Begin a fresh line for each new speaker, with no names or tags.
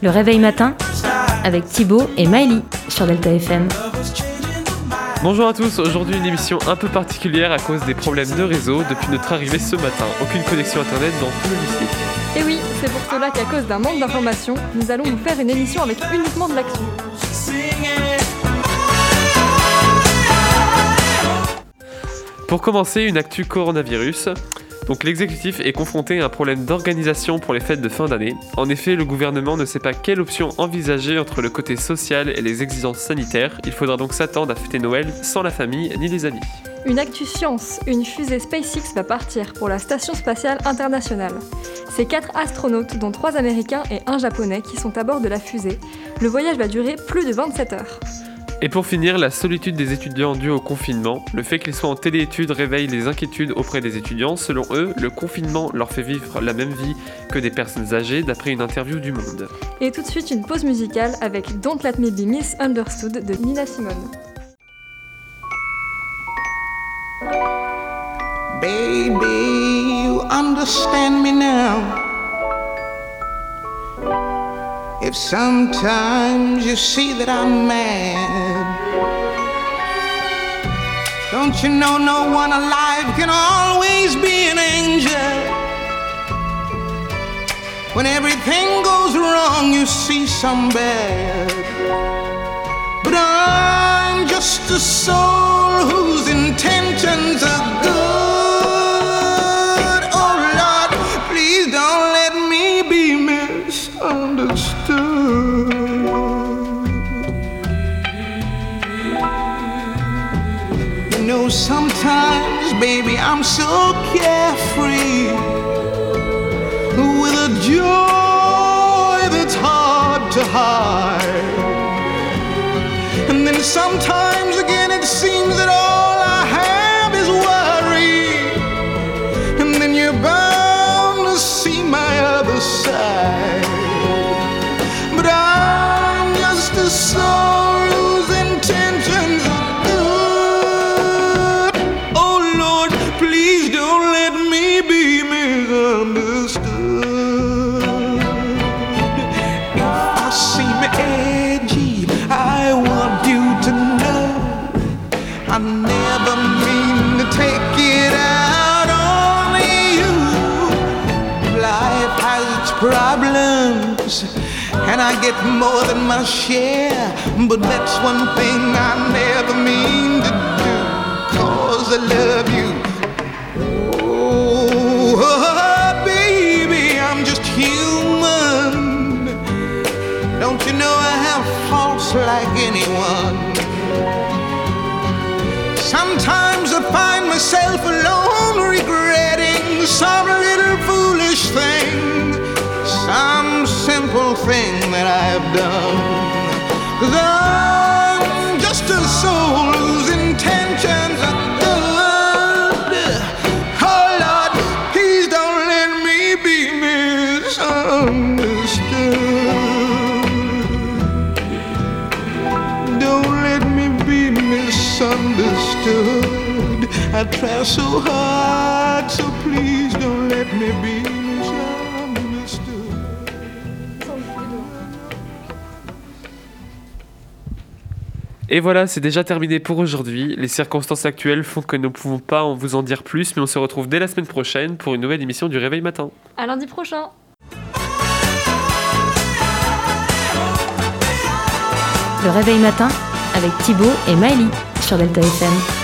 Le réveil matin avec Thibaut et Maëlie sur Delta FM.
Bonjour à tous, aujourd'hui une émission un peu particulière à cause des problèmes de réseau depuis notre arrivée ce matin. Aucune connexion internet dans tout le lycée.
Et oui, c'est pour cela qu'à cause d'un manque d'informations, nous allons vous faire une émission avec uniquement de l'action.
Pour commencer, une actu coronavirus. Donc l'exécutif est confronté à un problème d'organisation pour les fêtes de fin d'année. En effet, le gouvernement ne sait pas quelle option envisager entre le côté social et les exigences sanitaires. Il faudra donc s'attendre à fêter Noël sans la famille ni les amis.
Une actu science, une fusée SpaceX va partir pour la Station spatiale internationale. C'est quatre astronautes, dont trois américains et un japonais, qui sont à bord de la fusée. Le voyage va durer plus de 27 heures.
Et pour finir, la solitude des étudiants due au confinement. Le fait qu'ils soient en téléétudes réveille les inquiétudes auprès des étudiants. Selon eux, le confinement leur fait vivre la même vie que des personnes âgées, d'après une interview du Monde.
Et tout de suite, une pause musicale avec Don't Let Me Be Misunderstood de Nina Simone.
Baby, you understand me now. If sometimes you see that I'm mad, don't you know no one alive can always be an angel? When everything goes wrong, you see some bad. But I'm just a soul whose intentions sometimes, baby, I'm so carefree with a joy that's hard to hide. And then sometimes again it seems that all never mean to take it out on you. Life has its problems, and I get more than my share. But that's one thing I never mean to do, cause I love you. Oh, oh, oh, baby, I'm just human. Don't you know I have faults like anyone? Sometimes I find myself alone regretting some little foolish thing, some simple thing that I've done. I'm just a soul whose intentions are good. Oh Lord, please don't let me be misunderstood. Don't let me be misunderstood. I try so hard, so please don't let me be misunderstood.
Et voilà, c'est déjà terminé pour aujourd'hui. Les circonstances actuelles font que nous ne pouvons pas en vous en dire plus, mais on se retrouve dès la semaine prochaine pour une nouvelle émission du Réveil Matin.
À lundi prochain!
Le réveil matin avec Thibaut et Maëlie sobre el